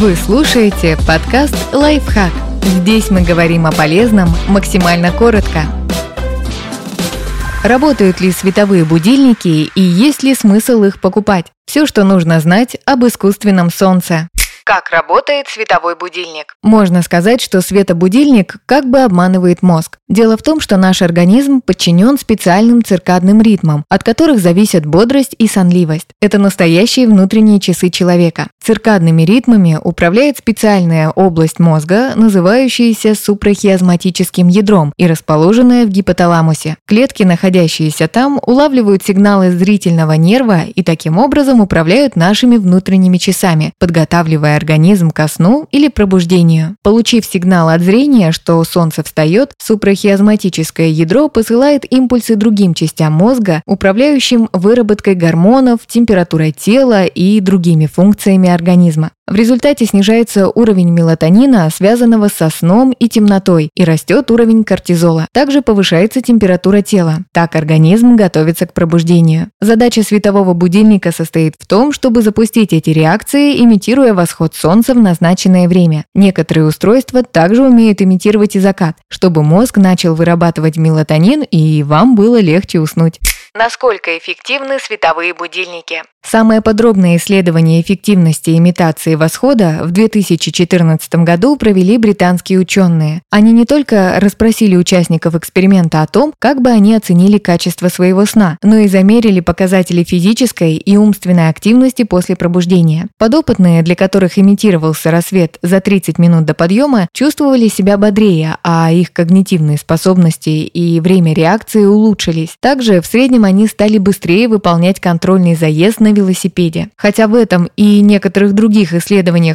Вы слушаете подкаст «Лайфхак». Здесь мы говорим о полезном максимально коротко. Работают ли световые будильники и есть ли смысл их покупать? Все, что нужно знать об искусственном солнце. Как работает световой будильник? Можно сказать, что светобудильник как бы обманывает мозг. Дело в том, что наш организм подчинен специальным циркадным ритмам, от которых зависят бодрость и сонливость. Это настоящие внутренние часы человека. Циркадными ритмами управляет специальная область мозга, называющаяся супрахиазматическим ядром и расположенная в гипоталамусе. Клетки, находящиеся там, улавливают сигналы зрительного нерва и таким образом управляют нашими внутренними часами, подготавливая организм ко сну или пробуждению. Получив сигнал от зрения, что солнце встает, супрахиазматическое ядро посылает импульсы другим частям мозга, управляющим выработкой гормонов, температурой тела и другими функциями организма. В результате снижается уровень мелатонина, связанного со сном и темнотой, и растет уровень кортизола. Также повышается температура тела. Так организм готовится к пробуждению. Задача светового будильника состоит в том, чтобы запустить эти реакции, имитируя восход солнца в назначенное время. Некоторые устройства также умеют имитировать и закат, чтобы мозг начал вырабатывать мелатонин и вам было легче уснуть. Насколько эффективны световые будильники? Самое подробное исследование эффективности имитации восхода в 2014 году провели британские ученые. Они не только расспросили участников эксперимента о том, как бы они оценили качество своего сна, но и замерили показатели физической и умственной активности после пробуждения. Подопытные, для которых имитировался рассвет за 30 минут до подъема, чувствовали себя бодрее, а их когнитивные способности и время реакции улучшились. Также в среднем они стали быстрее выполнять контрольный заезд на велосипеде. Хотя в этом и некоторых других исследованиях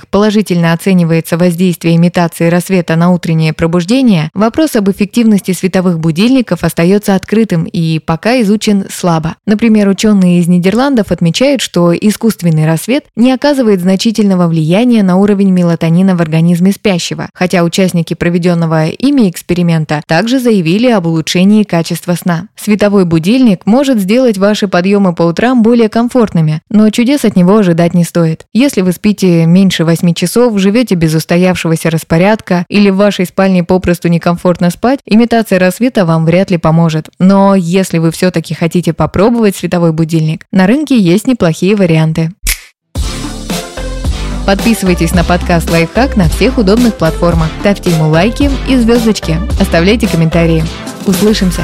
положительно оценивается воздействие имитации рассвета на утреннее пробуждение, вопрос об эффективности световых будильников остается открытым и пока изучен слабо. Например, ученые из Нидерландов отмечают, что искусственный рассвет не оказывает значительного влияния на уровень мелатонина в организме спящего, хотя участники проведенного ими эксперимента также заявили об улучшении качества сна. Световой будильник может сделать ваши подъемы по утрам более комфортными, но чудес от него ожидать не стоит. Если вы спите меньше 8 часов, живете без устоявшегося распорядка или в вашей спальне попросту некомфортно спать, имитация рассвета вам вряд ли поможет. Но если вы все-таки хотите попробовать световой будильник, на рынке есть неплохие варианты. Подписывайтесь на подкаст «Лайфхак» на всех удобных платформах. Ставьте ему лайки и звездочки. Оставляйте комментарии. Услышимся!